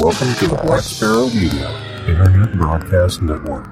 Welcome to the Black Sparrow Media Internet Broadcast Network.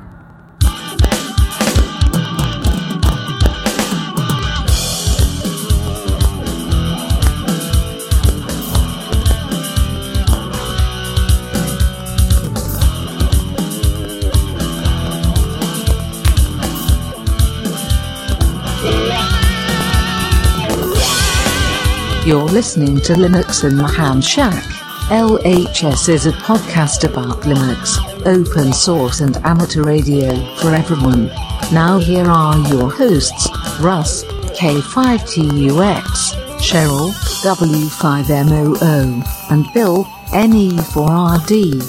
You're listening to Linux in the Ham Shack. LHS is a podcast about Linux, open source, and amateur radio for everyone. Now, here are your hosts Russ, K5TUX, Cheryl, W5MOO, and Bill, NE4RD.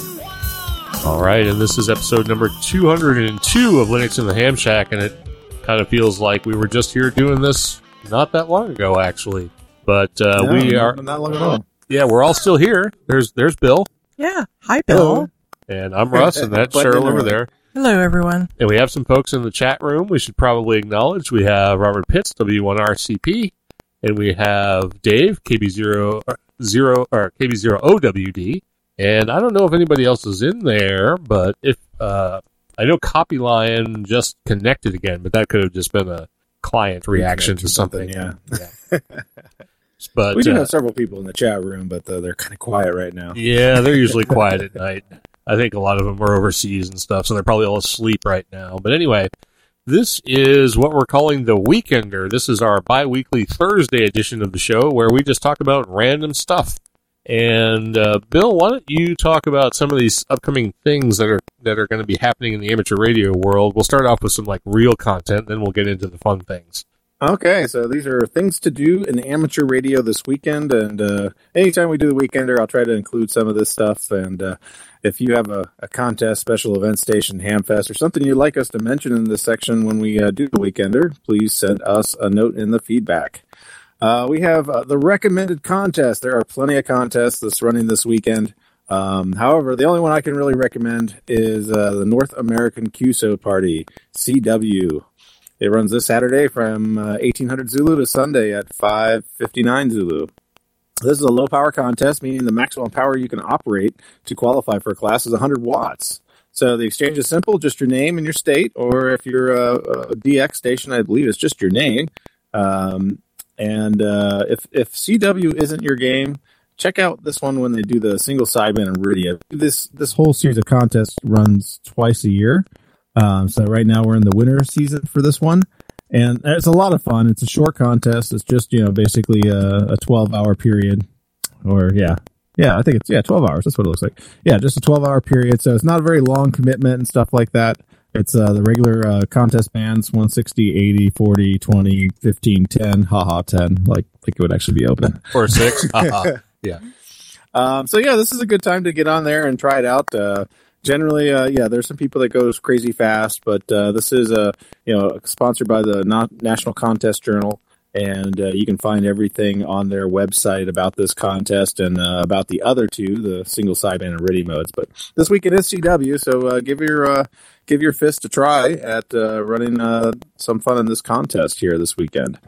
All right, and this is episode number 202 of Linux in the Ham Shack, and it kind of feels like we were just here doing this not that long ago, actually. But uh, No, we are, not long at all. Yeah, we're all still here. There's there's Bill, Yeah. Hi, Bill. and I'm Russ, and that's Cheryl over there. Hello, everyone. And we have some folks in the chat room. We should probably acknowledge we have Robert Pitts, W1RCP, and we have Dave, KB0 or zero or KB0OWD. And I don't know if anybody else is in there, but if uh, I know Copy Lion just connected again, but that could have just been a client reaction to something. Yeah. But we do uh, have several people in the chat room, but uh, they're kind of quiet right now. Yeah, they're usually quiet at night. I think a lot of them are overseas and stuff, so they're probably all asleep right now. But anyway, this is what we're calling the Weekender. This is our bi weekly Thursday edition of the show where we just talk about random stuff. And uh, Bill, why don't you talk about some of these upcoming things that are that are going to be happening in the amateur radio world? We'll start off with some like real content, then we'll get into the fun things. Okay, so these are things to do in amateur radio this weekend, and uh, anytime we do the weekender, I'll try to include some of this stuff. And uh, if you have a, a contest, special event station, Hamfest, or something you'd like us to mention in this section when we uh, do the weekender, please send us a note in the feedback. Uh, we have uh, the recommended contest. There are plenty of contests that's running this weekend. Um, however, the only one I can really recommend is uh, the North American QSO Party, CW. It runs this Saturday from uh, 1800 Zulu to Sunday at 559 Zulu. This is a low power contest, meaning the maximum power you can operate to qualify for a class is 100 watts. So the exchange is simple, just your name and your state, or if you're a, a DX station, I believe it's just your name. Um, and uh, if if CW isn't your game, check out this one when they do the single sideband and radio. This this whole series of contests runs twice a year. Um, so right now we're in the winter season for this one, and it's a lot of fun. It's a short contest. It's just you know basically a, a twelve hour period, or yeah, yeah, I think it's yeah twelve hours. That's what it looks like. Yeah, just a twelve hour period. So it's not a very long commitment and stuff like that. It's uh, the regular uh, contest bands 160, 80, 40, 20, 15, 10, haha 10, like like it would actually be open. Or six. Yeah. Um, so yeah, this is a good time to get on there and try it out. Uh, generally, uh, yeah, there's some people that goes crazy fast, but uh, this is a you know sponsored by the National Contest Journal, and uh, you can find everything on their website about this contest and uh, about the other two, the single sideband and RTTY modes. But this week it is CW, so uh, give your uh, give your fist a try at uh, running uh, some fun in this contest here this weekend.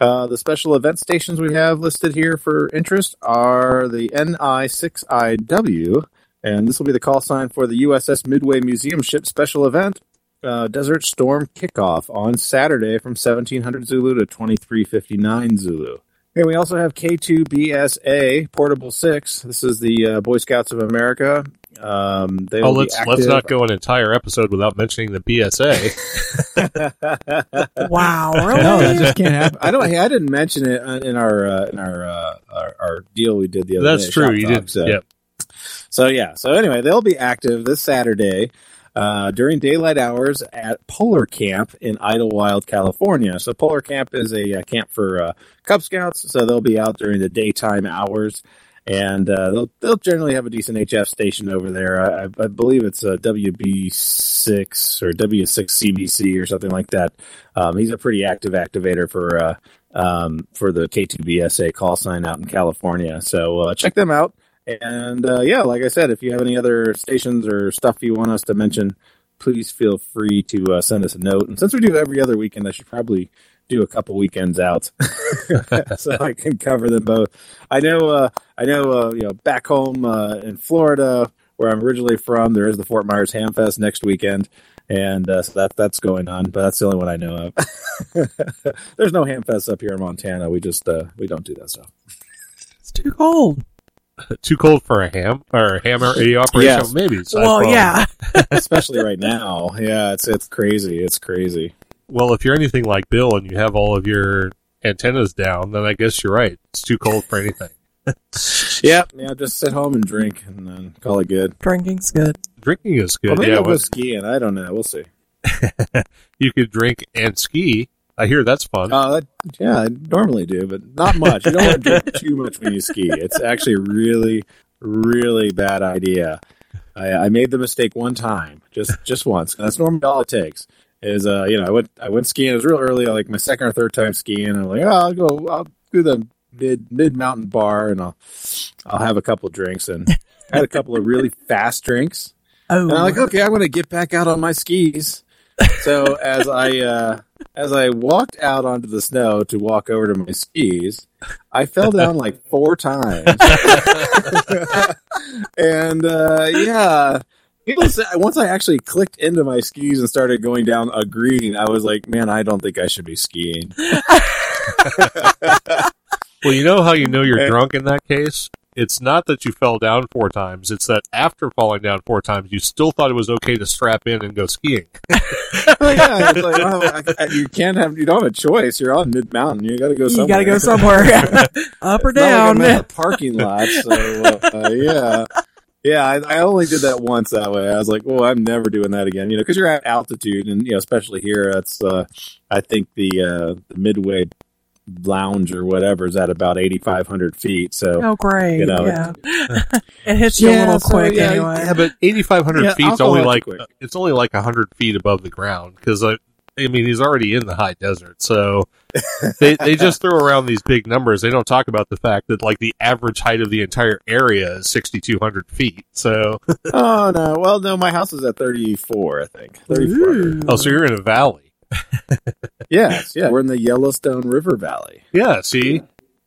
Uh, the special event stations we have listed here for interest are the NI6IW, and this will be the call sign for the USS Midway Museum Ship special event, uh, Desert Storm Kickoff on Saturday from 1700 Zulu to 2359 Zulu. And we also have K2BSA Portable 6. This is the uh, Boy Scouts of America. Um, they Oh, let's let's not go an entire episode without mentioning the BSA. Wow. no, Really? that just can't happen. I don't. I didn't mention it uh, in our uh, in our, uh, our our deal we did the other That's day. true. You did. So, Yep. So yeah. So anyway, they'll be active this Saturday uh, during daylight hours at Polar Camp in Idyllwild, California. So Polar Camp is a, uh camp for uh, Cub Scouts. So they'll be out during the daytime hours. And uh, they'll they'll generally have a decent HF station over there. I, I- believe it's a WB6 or W6 CBC or something like that. Um, he's a pretty active activator for uh, um, for the K2BSA call sign out in California. So uh, check them out. And uh, yeah, like I said, if you have any other stations or stuff you want us to mention, please feel free to uh, send us a note. And since we do every other weekend, I should probably do a couple weekends out, so I can cover them both. I know, uh, I know, uh, you know, back home uh, in Florida, where I'm originally from, there is the Fort Myers Hamfest next weekend, and uh, so that that's going on. But that's the only one I know of. There's no Hamfest up here in Montana. We just uh, we don't do that stuff. It's too cold. Too cold for a ham or a ham radio operation? Yes. Maybe. It's well, iPhone. yeah. especially right now. Yeah, it's it's crazy. It's crazy. Well, if you're anything like Bill and you have all of your antennas down, then I guess you're right. It's too cold for anything. Yeah, yeah. Just sit home and drink, and then call it good. Drinking's good. Drinking is Well, good. maybe yeah, I'll go well, skiing. I don't know. We'll see. you could drink and ski. I hear that's fun. Uh, yeah, I normally do, but not much. You don't want to drink too much when you ski. It's actually a really, really bad idea. I, I made the mistake one time, just just once. That's normally all it takes. Is uh, you know, I went I went skiing. It was real early, like my second or third time skiing. And I'm like, oh, I'll go. I'll do the mid mid mountain bar, and I'll I'll have a couple drinks. And I had a couple of really fast drinks. Oh, And I'm like, okay, I'm going to get back out on my skis. So as I uh, as I walked out onto the snow to walk over to my skis, I fell down like four times. and uh, yeah, needless to say, once I actually clicked into my skis and started going down a green, I was like, man, I don't think I should be skiing. Well, you know how you know you're drunk in that case? It's not that you fell down four times. It's that after falling down four times, you still thought it was okay to strap in and go skiing. yeah, it's like, well, I, I- you can't have you don't have a choice. You're on mid mountain. You got to go Somewhere. you gotta go somewhere. Up or It's not like down. I'm at a parking lot. So uh, yeah, yeah. I, I only did that once that way. I was like, well, I'm never doing that again. You know, because you're at altitude, and you know, especially here, that's uh, I think the uh, the Midway Lounge or whatever is at about 8,500 feet. So oh, great. You know, yeah. it hits you a little so, quick yeah, anyway. Yeah, but 8,500 Yeah, feet's I'll only like quick. Uh, it's only like 100 feet above the ground because I, I mean he's already in the high desert, so they they just throw around these big numbers. They don't talk about the fact that like the average height of the entire area is 6,200 feet. So oh no, well no, my house is at 34. I think 34. Oh, so you're in a valley. Yes, yeah, we're in the Yellowstone River Valley. Yeah, see,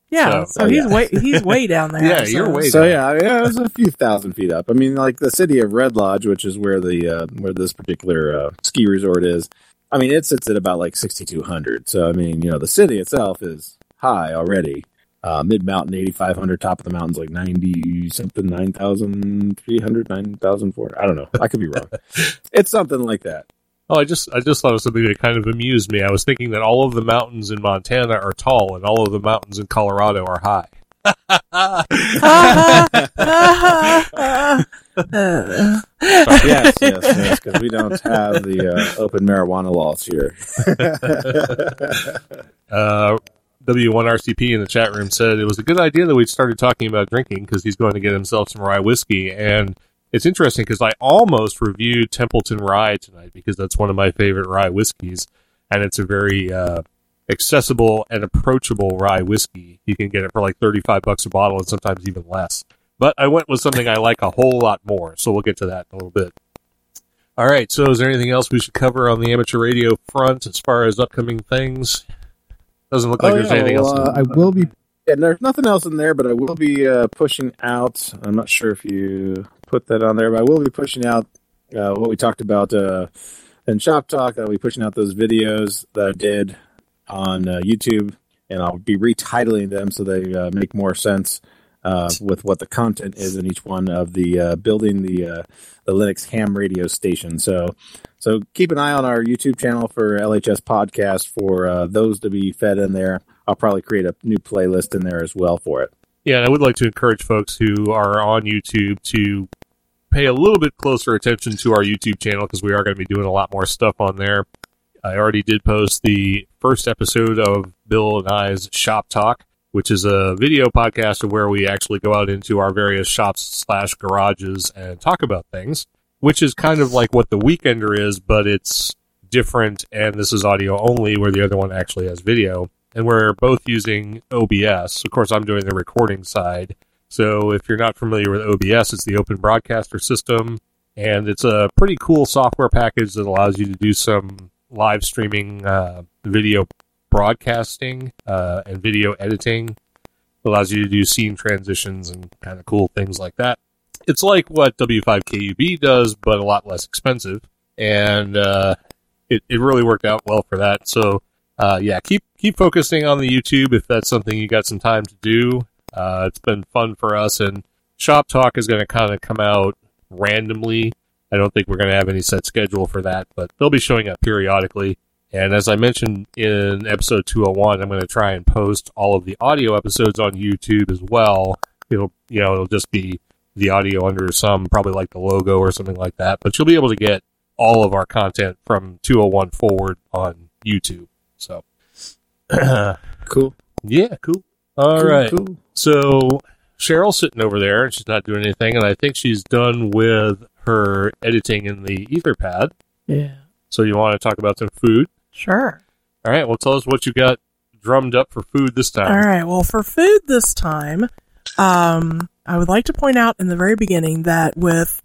yeah, So- so, he's yeah. way he's way down there. Yeah, so- you're way So down. yeah, yeah, it's a few thousand feet up. I mean, like the city of Red Lodge, which is where the uh, where this particular uh, ski resort is. I mean, it sits at about like sixty two hundred. So I mean, you know, the city itself is high already. Uh, Mid mountain, eighty five hundred. Top of the mountain's like ninety something, nine thousand three hundred, nine thousand four. I don't know. I could be wrong. it's something like that. Oh, I just I just thought of something that kind of amused me. I was thinking that all of the mountains in Montana are tall and all of the mountains in Colorado are high. Yes, yes, yes. Because we don't have the uh, open marijuana laws here. Uh, W1RCP in the chat room said it was a good idea that we started talking about drinking because he's going to get himself some rye whiskey. And it's interesting because I almost reviewed Templeton Rye tonight because that's one of my favorite rye whiskeys. And it's a very uh, accessible and approachable rye whiskey. You can get it for like 35 bucks a bottle and sometimes even less. But I went with something I like a whole lot more. So we'll get to that in a little bit. All right. So is there anything else we should cover on the amateur radio front as far as upcoming things? Doesn't look like Oh, there's yeah, anything well, else. uh, I will be, and there's nothing else in there, but I will be uh, pushing out. I'm not sure if you put that on there, but I will be pushing out uh, what we talked about uh, in Shop Talk. I'll be pushing out those videos that I did on uh, YouTube, and I'll be retitling them so they uh, make more sense uh, with what the content is in each one of the uh, building the the Linux ham radio station. So. So keep an eye on our YouTube channel for LHS podcast for those to be fed in there. I'll probably create a new playlist in there as well for it. Yeah, and I would like to encourage folks who are on YouTube to pay a little bit closer attention to our YouTube channel because we are going to be doing a lot more stuff on there. I already did post the first episode of Bill and I's Shop Talk, which is a video podcast of where we actually go out into our various shops slash garages and talk about things, which is kind of like what the Weekender is, but it's different. And this is audio only, where the other one actually has video. And we're both using OBS. Of course, I'm doing the recording side. So if you're not familiar with OBS, it's the Open Broadcaster System, and it's a pretty cool software package that allows you to do some live streaming uh, video broadcasting uh, and video editing. allows you to do scene transitions and kind of cool things like that. It's like what W5KUB does, but a lot less expensive, and uh, it it really worked out well for that. So uh, yeah, keep keep focusing on the YouTube if that's something you got some time to do. Uh, it's been fun for us, and Shop Talk is going to kind of come out randomly. I don't think we're going to have any set schedule for that, but they'll be showing up periodically. And as I mentioned in episode 201, I'm going to try and post all of the audio episodes on YouTube as well. It'll, you know, it'll just be the audio under some, probably like the logo or something like that, but you'll be able to get all of our content from 201 forward on YouTube. So, Cool. yeah, cool. All cool, right. Cool. So Cheryl's sitting over there and she's not doing anything, and I think she's done with her editing in the Etherpad. Yeah. So you want to talk about some food? Sure. All right. Well, tell us what you got drummed up for food this time. All right. Well, for food this time, um, I would like to point out in the very beginning that with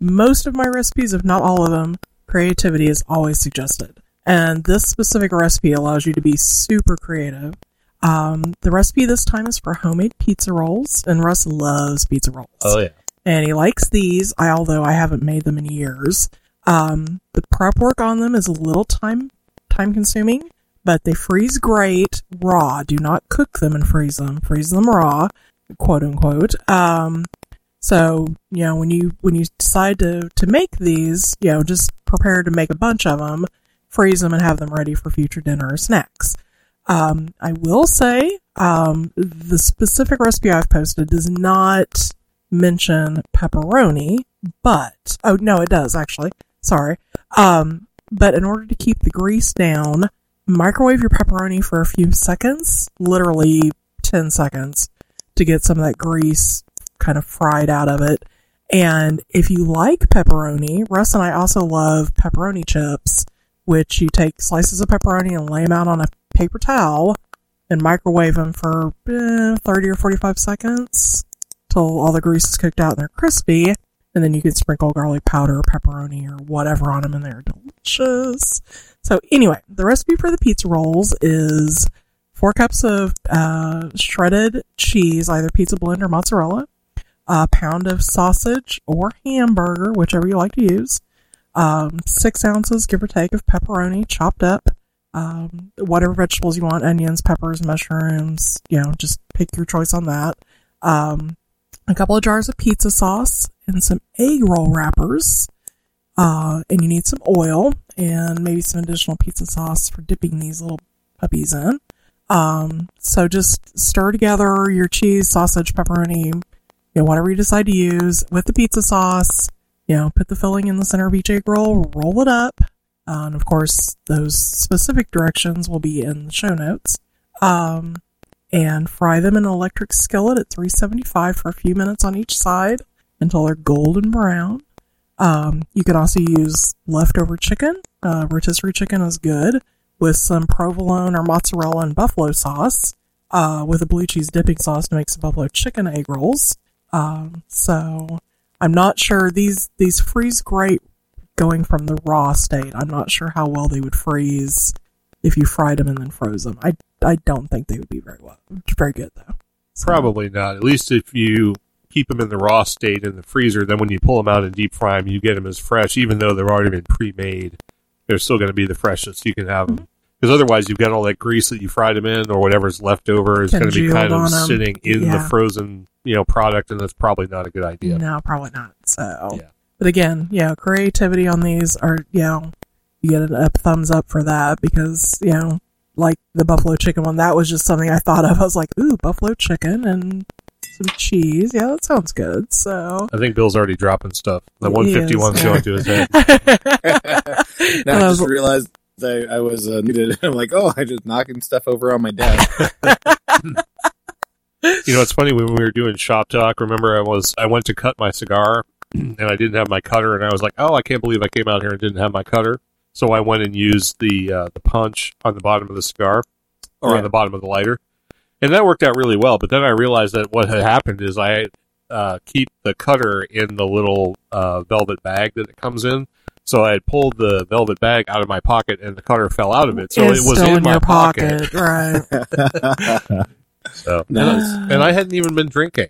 most of my recipes, if not all of them, creativity is always suggested. And this specific recipe allows you to be super creative. Um, the recipe this time is for homemade pizza rolls, and Russ loves pizza rolls Oh yeah. and he likes these. I although I haven't made them in years. Um, the prep work on them is a little time time consuming, but they freeze great raw. Do not cook them and freeze them. Freeze them raw, quote unquote. Um, so you know when you when you decide to to make these, you know just prepare to make a bunch of them, freeze them, and have them ready for future dinner or snacks. Um, I will say um, the specific recipe I've posted does not mention pepperoni, but oh no, it does actually. Sorry. Um, but in order to keep the grease down, microwave your pepperoni for a few seconds, literally 10 seconds, to get some of that grease kind of fried out of it. And if you like pepperoni, Russ and I also love pepperoni chips, which you take slices of pepperoni and lay them out on a paper towel and microwave them for eh, 30 or 45 seconds till all the grease is cooked out and they're crispy. And then you can sprinkle garlic powder, pepperoni, or whatever on them, and they're delicious. So anyway, the recipe for the pizza rolls is four cups of uh, shredded cheese, either pizza blend or mozzarella, a pound of sausage or hamburger, whichever you like to use, um, six ounces, give or take, of pepperoni chopped up, um, whatever vegetables you want, onions, peppers, mushrooms, you know, just pick your choice on that. Um, a couple of jars of pizza sauce and some egg roll wrappers. Uh, and you need some oil and maybe some additional pizza sauce for dipping these little puppies in. Um, so just stir together your cheese, sausage, pepperoni, you know, whatever you decide to use with the pizza sauce. You know, put the filling in the center of each egg roll, roll it up. Uh, and of course, those specific directions will be in the show notes. Um, and fry them in an electric skillet at 375 for a few minutes on each side until they're golden brown. Um, you can also use leftover chicken. Uh, rotisserie chicken is good with some provolone or mozzarella and buffalo sauce, uh, with a blue cheese dipping sauce to make some buffalo chicken egg rolls. Um, so I'm not sure these these freeze great going from the raw state. I'm not sure how well they would freeze if you fried them and then froze them. I I don't think they would be very well, very good though. So- Probably not. At least if you keep them in the raw state in the freezer, then when you pull them out and deep fry them, you get them as fresh, even though they've already been pre-made. They're still going to be the freshest you can have them. Because mm-hmm. otherwise, you've got all that grease that you fried them in, or whatever's left over is going to be kind of sitting in the frozen, you know, product, and that's probably not a good idea. No, probably not. So, Yeah. but again, yeah, creativity on these are, you know, you get a thumbs up for that because, you know, like the buffalo chicken one, that was just something I thought of. I was like, ooh, buffalo chicken and some cheese. Yeah, that sounds good. So, I think Bill's already dropping stuff. The He 151's is. going to his head. Now I I just realized I, I was uh, muted. I'm like, oh, I just knocking stuff over on my desk. You know, it's funny when we were doing shop talk. Remember, I was I went to cut my cigar, and I didn't have my cutter, and I was like, "Oh, I can't believe I came out here and didn't have my cutter." So I went and used the uh, the punch on the bottom of the cigar, or Yeah. on the bottom of the lighter, and that worked out really well. But then I realized that what had happened is I uh, keep the cutter in the little uh, velvet bag that it comes in. So I had pulled the velvet bag out of my pocket, and the cutter fell out of it. So It's it was still in, my your pocket. right? So Nice. Ah. and I hadn't even been drinking.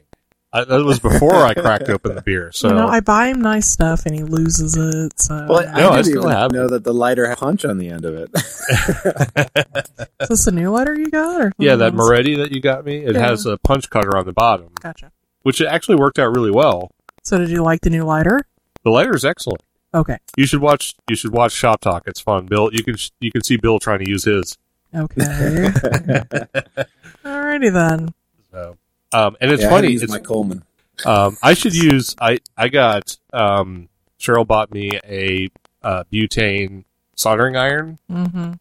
I, that was before I cracked open the beer. So you know, I buy him nice stuff and he loses it. So Well, No, I I didn't still even have know that the lighter had punch on the end of it. is this a new lighter you got? Or yeah, that? Moretti that you got me, it Yeah. has a punch cutter on the bottom, Gotcha. which actually worked out really well. So did you like the new lighter? The lighter is excellent. Okay. You should watch. You should watch Shop Talk. It's fun. Bill, you can you can see Bill trying to use his. Okay. Alrighty then. So, um, and it's Yeah, I had to funny. It's, my Coleman. um, I should use. I I got um, Cheryl bought me a uh, butane soldering iron. hmm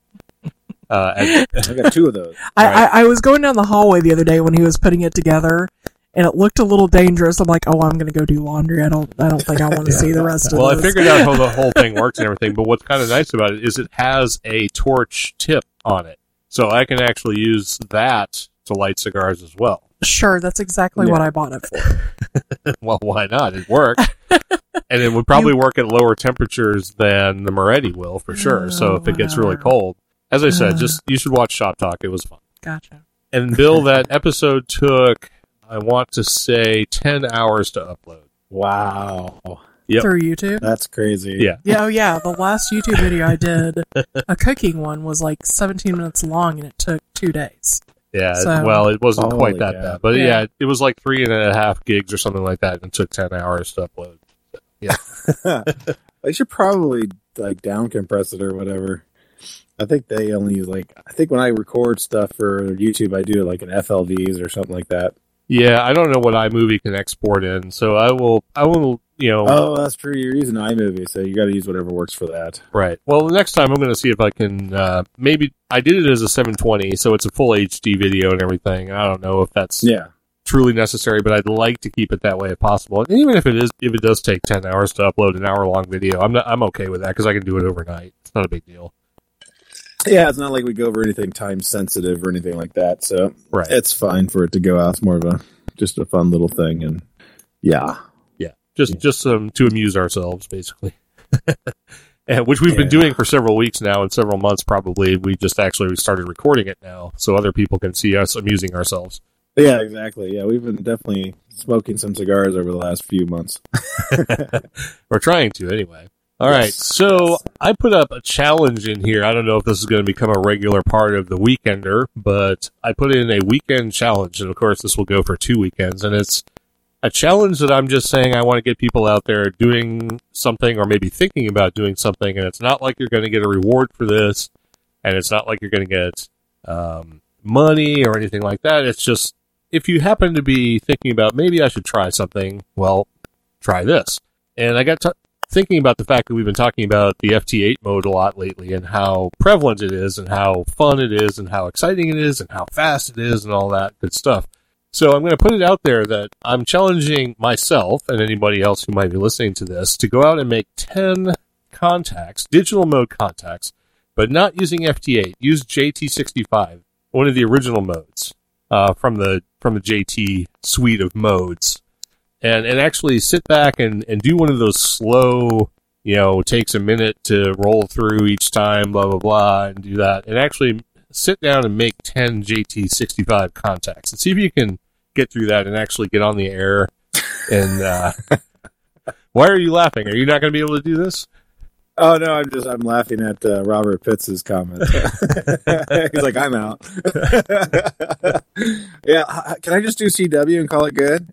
Uh, at, I got two of those. I, Right. I, I was going down the hallway the other day when he was putting it together, and it looked a little dangerous. I'm like, oh, I'm going to go do laundry. I don't I don't think I want to see the rest of it. well, I figured out how the whole thing works and everything. But what's kind of nice about it is it has a torch tip on it, so I can actually use that to light cigars as well. Sure, that's exactly Yeah. what I bought it for. well, why not? It worked. and it would probably work at lower temperatures than the Moretti will for sure. So Oh, if it gets really cold, as I said, Uh. just you should watch Shop Talk. It was fun. Gotcha. And Bill, that episode took, I want to say, 10 hours to upload. Wow. Yep. Through YouTube. That's crazy. Yeah. Yeah, oh yeah. The last YouTube video I did, a cooking one, was like 17 minutes long, and it took two days. Yeah. So- well, it wasn't quite that cow. bad. But Yeah. yeah. it was like three and a half gigs or something like that and it took 10 hours to upload. Yeah. I should probably like down compress it or whatever. I think they only use like I think when I record stuff for YouTube, I do it like in FLVs or something like that. Yeah. I don't know what iMovie can export in. So I will, I will, you know, Oh, that's true. You're using iMovie, so you got to use whatever works for that. Right. Well, the next time I'm going to see if I can. Uh, maybe I did it as a 720, so it's a full HD video and everything. I don't know if that's Yeah. truly necessary, but I'd like to keep it that way if possible. And even if it is, if it does take 10 hours to upload an hour long video, I'm not, I'm okay with that because I can do it overnight. It's not a big deal. Yeah, it's not like we go over anything time sensitive or anything like that, so Right. it's fine for it to go out. It's more of a just a fun little thing, and yeah, yeah. Just just um, to amuse ourselves, basically. and which we've been doing for several weeks now and several months probably. We just actually started recording it now, so other people can see us amusing ourselves. yeah, exactly. Yeah, we've been definitely smoking some cigars over the last few months. We're trying to anyway. All right. Yes. So I put up a challenge in here. I don't know if this is going to become a regular part of the weekender, but I put in a weekend challenge. And of course, this will go for two weekends. And it's a challenge that I'm just saying I want to get people out there doing something or maybe thinking about doing something. And it's not like you're going to get a reward for this. And it's not like you're going to get um, money or anything like that. It's just if you happen to be thinking about maybe I should try something, well, try this. And I got thinking about the fact that we've been talking about the FT8 mode a lot lately and how prevalent it is and how fun it is and how exciting it is and how fast it is and all that good stuff. So I'm going to put it out there that I'm challenging myself and anybody else who might be listening to this to go out and make 10 contacts, digital mode contacts, but not using FT8. Use JT65, one of the original modes uh, from the from the JT suite of modes and and actually sit back and and do one of those slow you know takes a minute to roll through each time blah blah blah and do that and actually sit down and make 10 JT65 contacts and see if you can get through that and actually get on the air and uh why are you laughing are you not going to be able to do this Oh no, I'm just I'm laughing at uh, Robert Pitts's comment. He's like, I'm out. yeah, can I just do CW and call it good?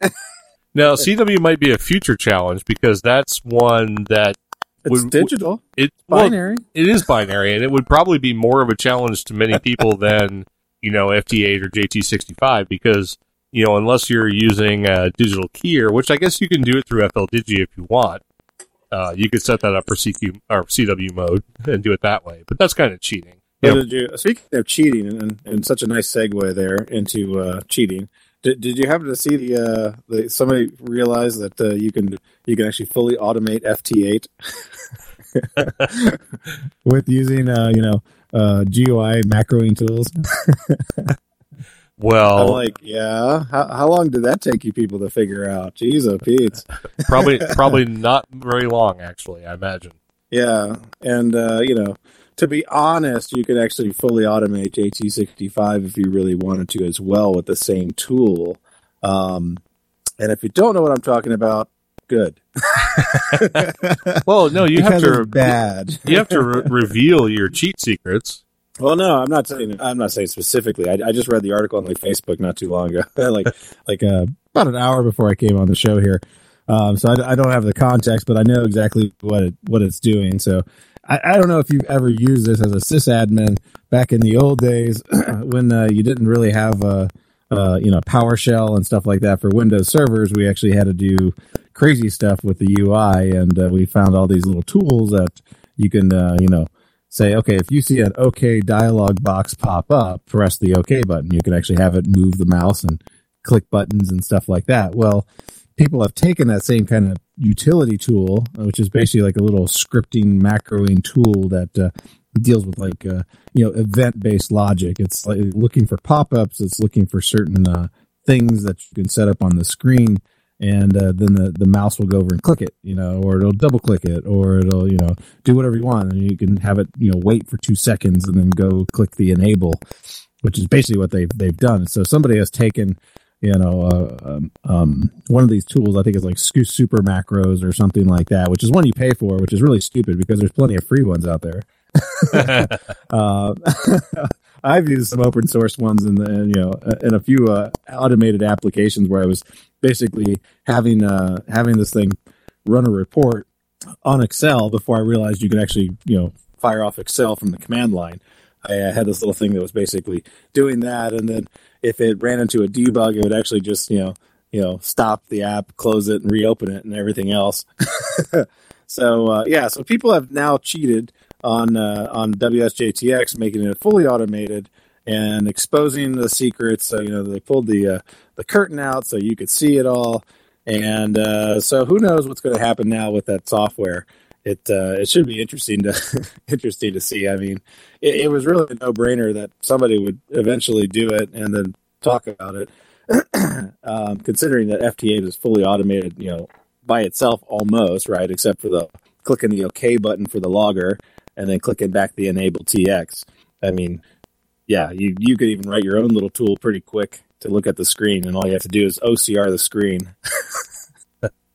now CW might be a future challenge because that's one that It's Would- digital, it well, binary. it is binary, and it would probably be more of a challenge to many people than you know FT8 or JT65 because you know unless you're using a digital keyer, which I guess you can do it through FL Digi if you want. Uh, you could set that up for CQ or CW mode and do it that way, but that's kind of cheating. Yeah. did you, speaking of cheating, and, and such a nice segue there into uh, cheating. Did, did you happen to see the, uh, the somebody realize that uh, you can you can actually fully automate FT8 with using uh, you know uh, GUI macroing tools? I'm Well, like, yeah. How, how long did that take you people to figure out? Jeez, oh Pete. probably probably not very long actually. I imagine. Yeah, and uh, you know, to be honest, you could actually fully automate JT65 if you really wanted to as well with the same tool. Um, and if you don't know what I'm talking about, good. Well, no, you because have to bad. you have to re- reveal your cheat secrets. Well, no, I'm not saying. I'm not saying specifically. I, I just read the article on like Facebook not too long ago, like like uh, about an hour before I came on the show here. Um, so I, I don't have the context, but I know exactly what it what it's doing. So I, I don't know if you've ever used this as a sysadmin back in the old days when uh, you didn't really have uh, uh, you know PowerShell and stuff like that for Windows servers. We actually had to do crazy stuff with the UI, and uh, we found all these little tools that you can uh, you know say, okay, if you see an OK dialog box pop up, press the OK button. You can actually have it move the mouse and click buttons and stuff like that. Well, people have taken that same kind of utility tool, uh, which is basically like a little scripting macroing tool that uh, deals with like uh, you know event based logic. It's like looking for pop ups. It's looking for certain uh, things that you can set up on the screen. And uh, then the, the mouse will go over and click it, you know, or it'll double click it, or it'll, you know, do whatever you want. And you can have it, you know, wait for two seconds and then go click the enable, which is basically what they've, they've done. So somebody has taken, you know, uh, um, um, one of these tools, I think is like Super Macros or something like that, which is one you pay for, which is really stupid because there's plenty of free ones out there. uh, I've used some open source ones and, you know, in a few uh, automated applications where I was basically having uh, having this thing run a report on Excel before I realized you could actually you know fire off Excel from the command line. I uh, had this little thing that was basically doing that, and then if it ran into a debug, it would actually just you know you know stop the app, close it, and reopen it, and everything else. so uh, yeah, so people have now cheated on uh, on WSJTX, making it fully automated and exposing the secrets. So you know they pulled the uh, the curtain out so you could see it all, and uh, so who knows what's going to happen now with that software. It uh, it should be interesting to interesting to see. I mean, it, it was really a no brainer that somebody would eventually do it and then talk about it. um, considering that FT8 is fully automated, you know, by itself almost right, except for the clicking the OK button for the logger and then clicking back the enable TX. I mean, yeah, you you could even write your own little tool pretty quick to look at the screen, and all you have to do is OCR the screen.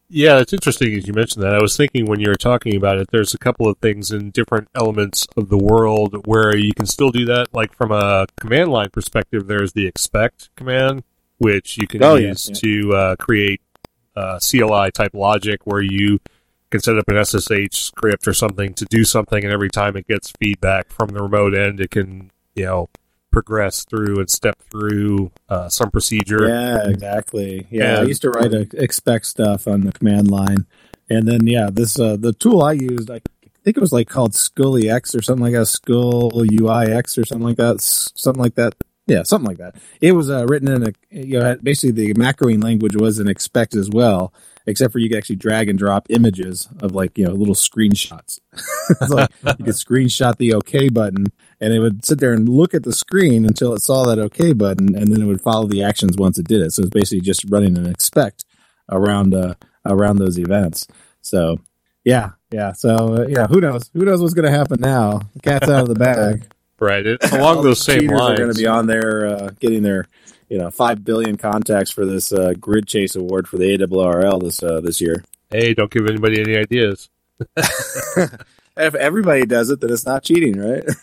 Yeah, it's interesting as you mentioned that. I was thinking when you were talking about it, there's a couple of things in different elements of the world where you can still do that. Like from a command line perspective, there's the expect command, which you can Oh, yeah, use yeah. to uh, create uh, CLI type logic where you can set up an SSH script or something to do something, and every time it gets feedback from the remote end, it can, you know, progress through and step through uh, some procedure. Yeah, exactly. Yeah, I used to write a, expect stuff on the command line, and then yeah, this uh, the tool I used, I think it was like called Sikuli X or something like that, Sikuli X or something like that, something like that. Yeah, something like that. It was uh, written in a you know basically the macroing language was an expect as well, except for you could actually drag and drop images of like you know little screenshots. so like, you could screenshot the OK button, and it would sit there and look at the screen until it saw that OK button, and then it would follow the actions once it did it. So it's basically just running an expect around uh, around those events. So yeah, yeah. So uh, yeah, who knows? Who knows what's going to happen now? The cat's out of the bag. Right. It, along those same lines. are going to be on there uh, getting their you know five billion contacts for this uh, grid chase award for the ARRL this uh, this year. hey, don't give anybody any ideas. If everybody does it, then it's not cheating, right?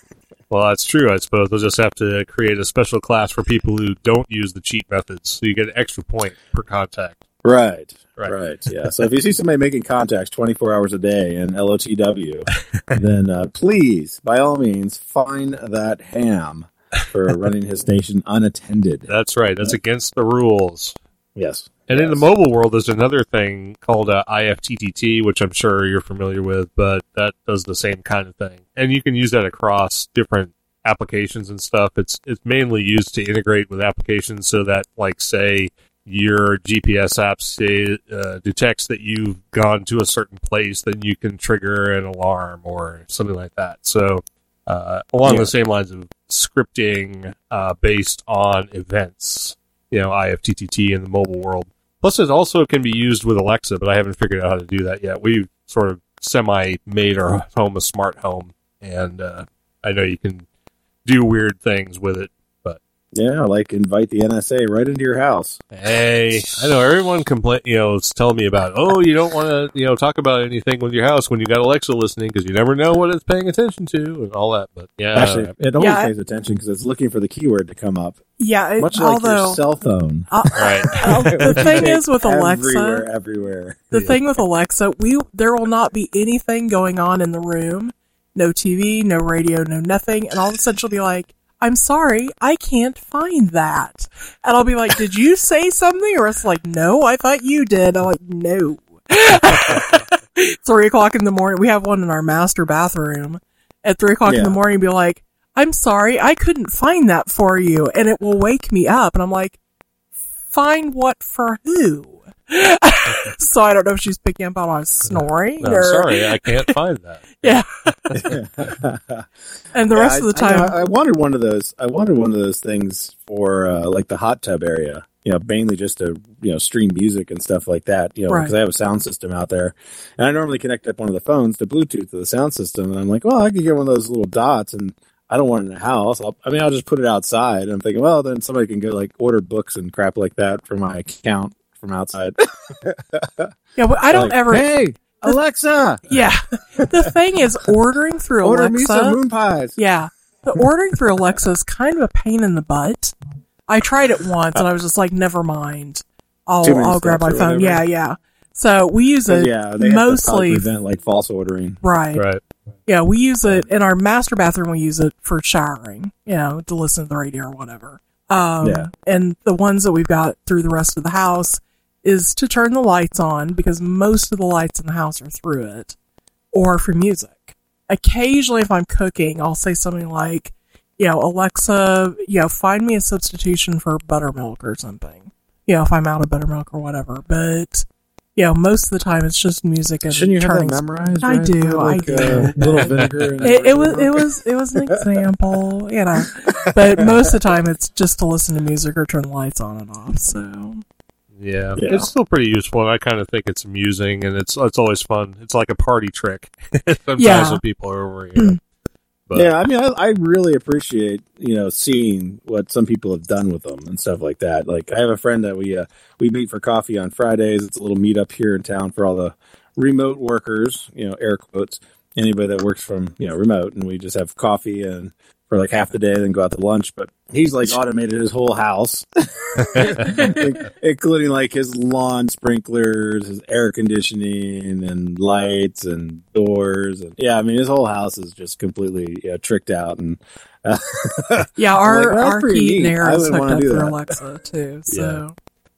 Well, that's true. I suppose they'll just have to create a special class for people who don't use the cheat methods, so you get an extra point per contact. Right, Right. right, yeah. So if you see somebody making contacts 24 hours a day in LOTW, then uh, please, by all means, find that ham for running his station unattended. That's right. That's against the rules. Yes. And in the mobile world, there's another thing called uh, IFTTT, which I'm sure you're familiar with, but that does the same kind of thing. And you can use that across different applications and stuff. It's it's mainly used to integrate with applications so that, like, say, your GPS app say, uh, detects that you've gone to a certain place, then you can trigger an alarm or something like that. So, uh, along Yeah. the same lines of scripting uh, based on events, you know, IFTTT in the mobile world. Plus, it also can be used with Alexa, but I haven't figured out how to do that yet. We've sort of semi made our home a smart home, and uh, I know you can do weird things with it. Yeah, like invite the NSA right into your house. Hey, I know everyone complain. You know, is telling me about. Oh, you don't want to, you know, talk about anything with your house when you got Alexa listening because you never know what it's paying attention to and all that. But yeah, Actually, it always Yeah, I- pays attention because it's looking for the keyword to come up, Yeah, it, much like although your cell phone. uh, right. uh, the thing is with everywhere, Alexa, everywhere. the Yeah. thing with Alexa, we there will not be anything going on in the room. No TV, no radio, no nothing, and all of a sudden she'll be like, "I'm sorry, I can't find that," and I'll be like, "Did you say something?" Or it's like, "No, I thought you did." I'm like, "No." three o'clock in the morning. We have one in our master bathroom. At three o'clock in the morning, be like, "I'm sorry, I couldn't find that for you," and it will wake me up, and I'm like, "Find what for who?" so I don't know if she's picking up on my snoring. No, or, sorry, I can't find that. Yeah. And the Yeah, rest of the I- I time, I, wanted one of those. I wanted one of those things for uh, like the hot tub area. You know, mainly just to you know stream music and stuff like that. You know, Right. because I have a sound system out there, and I normally connect up one of the phones to Bluetooth to the sound system. And I'm like, well, I could get one of those little dots, and I don't want it in the house. I'll, I mean, I'll just put it outside. And I'm thinking, well, then somebody can go like order books and crap like that for my account from outside. yeah, but I don't Like, ever. Hey, Alexa, Yeah, the thing is, ordering through order me some moon pies. Yeah, the ordering through Alexa is kind of a pain in the butt. I tried it once, and I was just like, "Never mind, I'll I'll grab my phone." whatever. Yeah, yeah. So we use it yeah, they have to mostly prevent like false ordering. right. Right. Yeah, we use it in our master bathroom. We use it for showering, you know, to listen to the radio or whatever. Um, Yeah. And the ones that we've got through the rest of the house is to turn the lights on because most of the lights in the house are through it, or for music. Occasionally, if I'm cooking, I'll say something like, you know, Alexa, you know, find me a substitution for buttermilk or something. You know, if I'm out of buttermilk or whatever. But, you know, most of the time it's just music and Shouldn't you have turning that memorized? I right? do, I do. Uh, little vinegar. And it, it was it was it was an example, you know. But most of the time, it's just to listen to music or turn the lights on and off. So Yeah. Yeah. it's still pretty useful, and I kind of think it's amusing, and it's it's always fun. It's like a party trick sometimes Yeah. when people are over here. But yeah, I mean, I, I really appreciate you know seeing what some people have done with them and stuff like that. Like, I have a friend that we uh, we meet for coffee on Fridays. It's a little meetup here in town for all the remote workers, you know, air quotes, anybody that works from you know remote, and we just have coffee and for like half the day, then go out to lunch. But he's like automated his whole house, including like his lawn sprinklers, his air conditioning, and lights and doors. And yeah, I mean, his whole house is just completely yeah, tricked out. And uh, yeah, our like, our pretty heat and air I is hooked wanna up do through that. Alexa too. So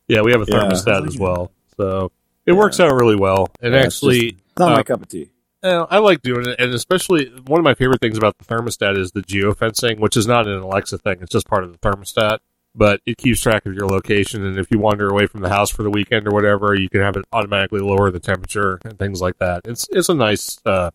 yeah, we have a Yeah. thermostat as well, so it Yeah. works out really well. And Yeah, actually, just not uh, my cup of tea. I like doing it, and especially one of my favorite things about the thermostat is the geofencing, which is not an Alexa thing; it's just part of the thermostat. But it keeps track of your location, and if you wander away from the house for the weekend or whatever, you can have it automatically lower the temperature and things like that. It's it's a nice, uh,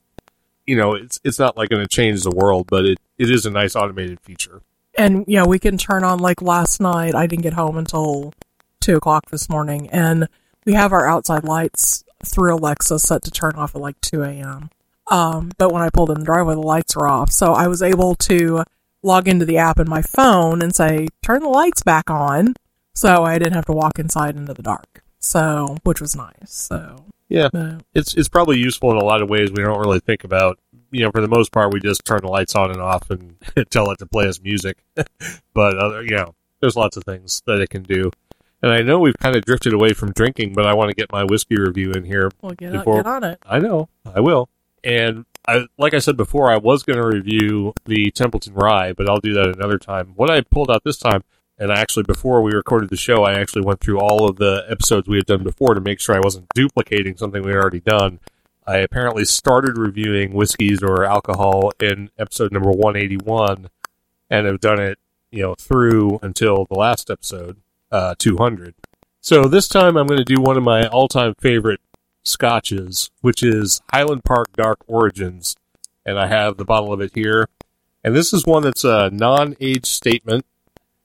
you know, it's it's not like going to change the world, but it, it is a nice automated feature. and yeah, we can turn on like last night. I didn't get home until two o'clock this morning, and we have our outside lights through Alexa set to turn off at like two a.m. Um, but when I pulled in the driveway, the lights were off, so I was able to log into the app in my phone and say turn the lights back on, so I didn't have to walk inside into the dark. So, which was nice. So, Yeah. uh, It's it's probably useful in a lot of ways we don't really think about. You know, for the most part, we just turn the lights on and off and tell it to play us music. but other, you know, there's lots of things that it can do. And I know we've kind of drifted away from drinking, but I want to get my whiskey review in here. well, get, Before- get on it. I know, I will. And I, like I said before, I was going to review the Templeton Rye, but I'll do that another time. What I pulled out this time, and actually before we recorded the show, I actually went through all of the episodes we had done before to make sure I wasn't duplicating something we had already done. I apparently started reviewing whiskeys or alcohol in episode number 181 and have done it, you know, through until the last episode, uh, 200. So this time I'm going to do one of my all-time favorite scotches, which is Highland Park Dark Origins, and I have the bottle of it here. And this is one that's a non-age statement.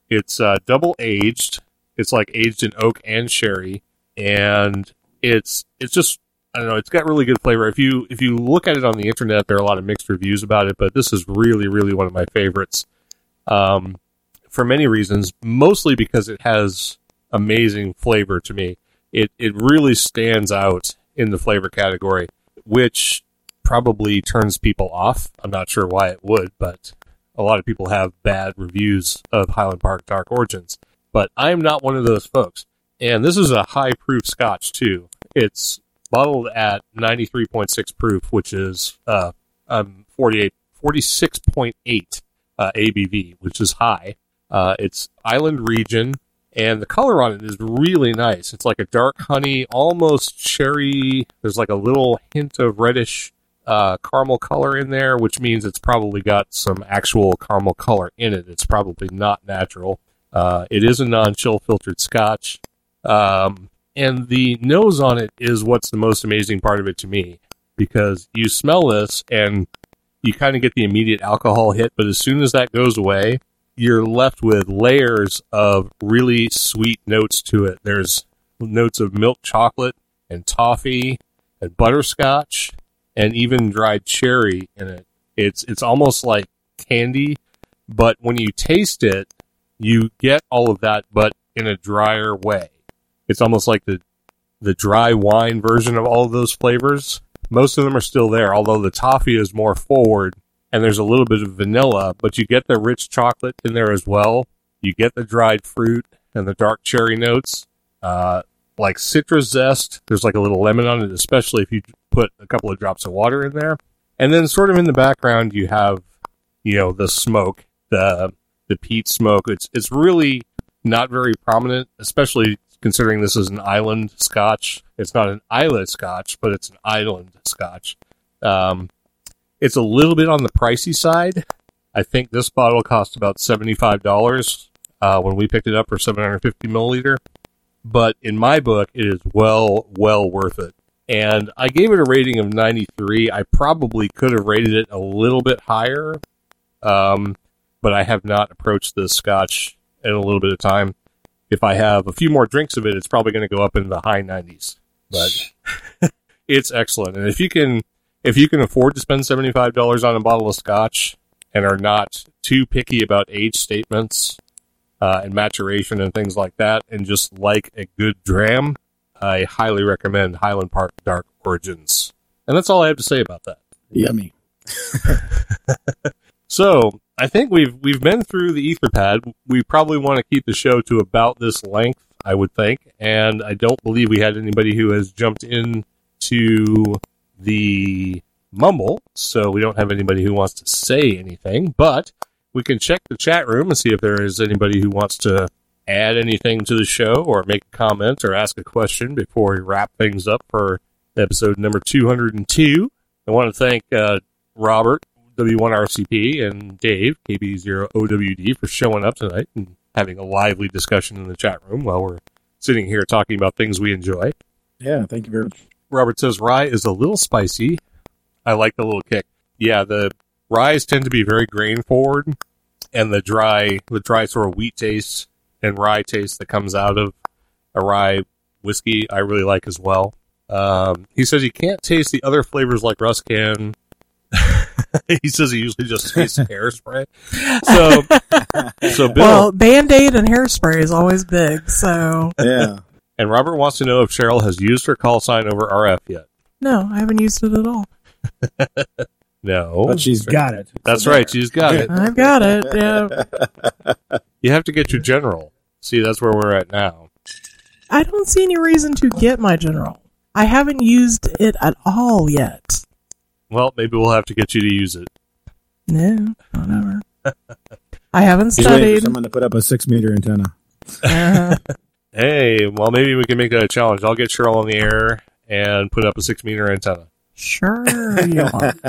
It's uh, double aged. It's like aged in oak and sherry, and it's it's just I don't know. It's got really good flavor. If you if you look at it on the internet, there are a lot of mixed reviews about it, but this is really really one of my favorites. Um, for many reasons, mostly because it has amazing flavor to me. It it really stands out in the flavor category, which probably turns people off. I'm not sure why it would, but a lot of people have bad reviews of Highland Park Dark Origins. But I'm not one of those folks. And this is a high proof scotch too. It's bottled at 93.6 proof, which is uh, um, 48, 46.8 uh, ABV, which is high. Uh, it's island region, and the color on it is really nice. It's like a dark honey, almost cherry. There's like a little hint of reddish uh, caramel color in there, which means it's probably got some actual caramel color in it. It's probably not natural. Uh, it is a non-chill filtered Scotch. Um, and the nose on it is what's the most amazing part of it to me because you smell this and you kind of get the immediate alcohol hit, but as soon as that goes away, you're left with layers of really sweet notes to it. There's notes of milk chocolate and toffee and butterscotch and even dried cherry in it. It's it's almost like candy, but when you taste it, you get all of that but in a drier way. It's almost like the the dry wine version of all of those flavors. Most of them are still there, although the toffee is more forward and there's a little bit of vanilla, but you get the rich chocolate in there as well. You get the dried fruit and the dark cherry notes, uh, like citrus zest. There's like a little lemon on it, especially if you put a couple of drops of water in there. And then sort of in the background, you have, you know, the smoke, the, the peat smoke. It's, it's really not very prominent, especially considering this is an island scotch. It's not an Islay scotch, but it's an island scotch. Um, it's a little bit on the pricey side. I think this bottle cost about $75 uh, when we picked it up for 750 milliliter. But in my book, it is well, well worth it. And I gave it a rating of 93. I probably could have rated it a little bit higher, um, but I have not approached this scotch in a little bit of time. If I have a few more drinks of it, it's probably going to go up in the high 90s. But it's excellent. And if you can if you can afford to spend $75 on a bottle of scotch and are not too picky about age statements uh, and maturation and things like that, and just like a good dram, I highly recommend Highland Park Dark Origins. And that's all I have to say about that. Yummy. So I think we've we've been through the Etherpad. We probably want to keep the show to about this length, I would think. And I don't believe we had anybody who has jumped in to the mumble, so we don't have anybody who wants to say anything, but we can check the chat room and see if there is anybody who wants to add anything to the show or make a comment or ask a question before we wrap things up for episode number 202. I want to thank uh, Robert, W1RCP, and Dave, KB0OWD, for showing up tonight and having a lively discussion in the chat room while we're sitting here talking about things we enjoy. Yeah, thank you very much. Robert says rye is a little spicy. I like the little kick. Yeah, the ryes tend to be very grain forward, and the dry, the dry sort of wheat taste and rye taste that comes out of a rye whiskey, I really like as well. Um, he says he can't taste the other flavors like Russ can. he says he usually just tastes hairspray. So, so Bill Well, Band Aid and hairspray is always big, so Yeah. And Robert wants to know if Cheryl has used her call sign over RF yet. no, I haven't used it at all. No, But she's got it. that's So right. She's got it. I've got it. Yeah. You have to get your general. See, that's where we're at now. I don't see any reason to get my general. I haven't used it at all yet. Well, maybe we'll have to get you to use it. No, whatever. I haven't He's waiting for studied. someone to put up a six meter antenna. Uh, Hey, well, maybe we can make that a challenge. I'll get Cheryl on the air and put up a six meter antenna. sure you want.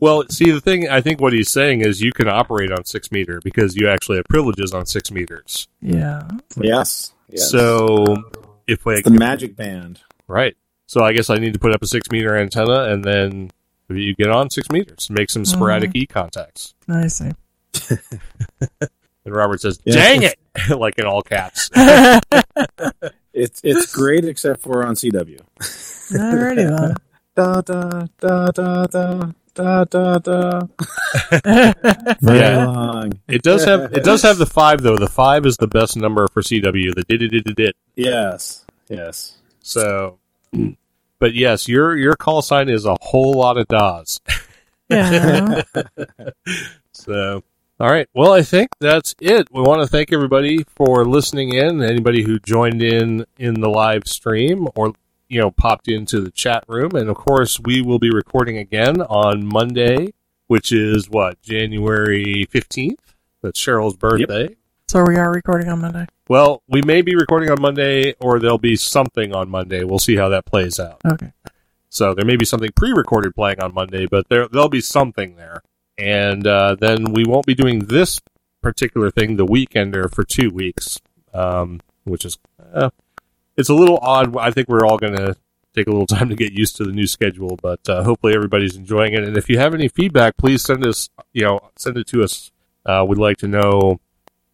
Well, see, the thing, I think what he's saying is you can operate on six meter because you actually have privileges on six meters. Yeah. Yes. yes. So, if we, it's the magic band. right. So I guess I need to put up a six meter antenna and then you get on six meters, make some sporadic mm-hmm. e contacts. I see. And Robert says, Yeah. dang it! like in all caps. It's it's great except for on CW. Alrighty then. Da da da da da da da da. Yeah. long. It does have it does have the five though. The five is the best number for CW. The did it did it did. Yes. Yes. So, but yes, your your call sign is a whole lot of dahs. Yeah. So, all right. Well, I think that's it. We want to thank everybody for listening in. Anybody who joined in in the live stream or you know popped into the chat room, and of course, we will be recording again on Monday, which is what January fifteenth. That's Cheryl's birthday. So we are recording on Monday. Well, we may be recording on Monday, or there'll be something on Monday. We'll see how that plays out. Okay. So there may be something pre-recorded playing on Monday, but there there'll be something there, and uh, then we won't be doing this particular thing, the weekender, for two weeks, um, which is uh, it's a little odd. I think we're all going to take a little time to get used to the new schedule, but uh, hopefully everybody's enjoying it. And if you have any feedback, please send us, you know, send it to us. Uh, we'd like to know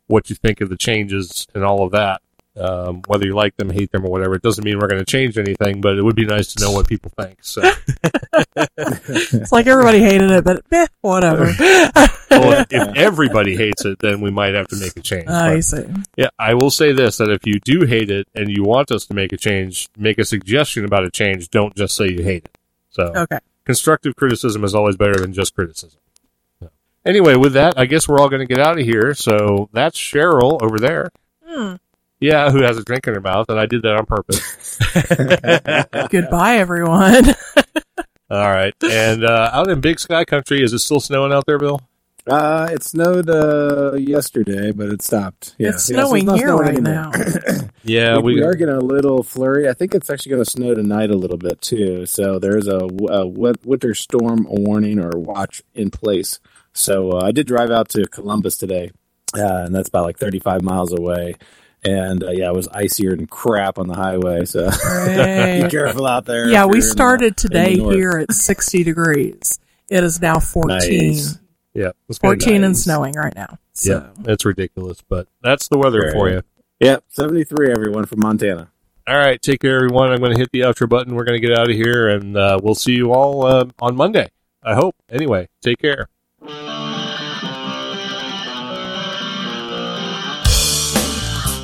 what you think of the changes and all of that. Um, whether you like them, hate them, or whatever, it doesn't mean we're going to change anything, but it would be nice to know what people think. So, It's like everybody hated it, but eh, whatever. well, if everybody hates it, then we might have to make a change. I But, see. yeah, I will say this: that if you do hate it and you want us to make a change, make a suggestion about a change. Don't just say you hate it. So, Okay. constructive criticism is always better than just criticism. So, Anyway, with that, I guess we're all going to get out of here. So that's Cheryl over there. Hmm. Yeah, who has a drink in her mouth, and I did that on purpose. Goodbye, everyone. All right. And uh, out in Big Sky Country, is it still snowing out there, Bill? Uh, it snowed uh, yesterday, but it stopped. Yeah. it's Yeah, so snowing here snowing right anymore. now. Yeah, we, we, we are getting a little flurry. I think it's actually going to snow tonight a little bit too. So there's a, a winter storm warning or watch in place. So uh, I did drive out to Columbus today, uh, and that's about like 35 miles away. And uh, yeah, it was icier than crap on the highway. So be careful out there. yeah, we you're in the- started the today here at 60 degrees. It is now 14. Nice. yeah, it's kinda 14 and snowing right now. So. Yeah, it's ridiculous, but that's the weather Right. for you. Yep, 73. Everyone from Montana. All right, take care, everyone. I'm going to hit the outro button. We're going to get out of here, and uh, we'll see you all uh, on Monday. I hope. Anyway, take care.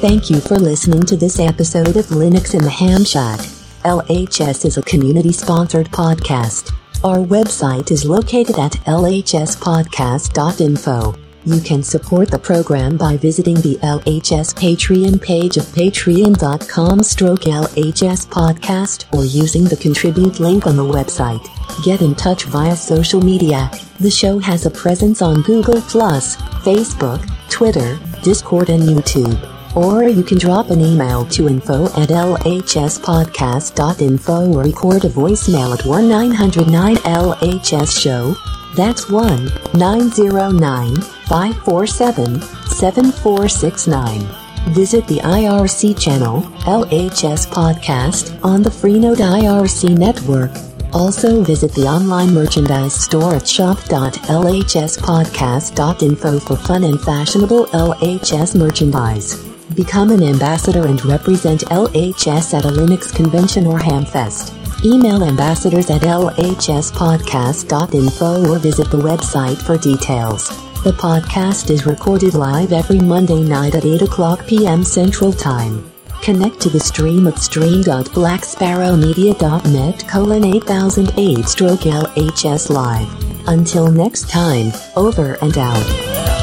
Thank you for listening to this episode of Linux in the Ham Shack. LHS is a community sponsored podcast. Our website is located at lhspodcast.info. You can support the program by visiting the LHS Patreon page of patreon.com stroke LHS podcast or using the contribute link on the website. Get in touch via social media. The show has a presence on Google Plus, Facebook, Twitter, Discord, and YouTube. Or you can drop an email to info at lhspodcast.info or record a voicemail at 1-909-LHS show. That's 1-909-547-7469. Visit the IRC channel, LHS Podcast, on the Freenode IRC network. Also visit the online merchandise store at shop.lhspodcast.info for fun and fashionable LHS merchandise. Become an ambassador and represent LHS at a Linux convention or Hamfest. Email ambassadors at lhspodcast.info or visit the website for details. The podcast is recorded live every Monday night at 8 o'clock p.m. Central Time. Connect to the stream at stream.blacksparrowmedia.net colon 8008 stroke LHS live. Until next time, over and out.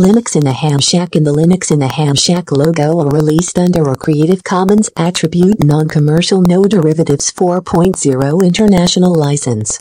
Linux in the Ham Shack and the Linux in the Ham Shack logo are released under a Creative Commons Attribute Non-Commercial No Derivatives 4.0 International License.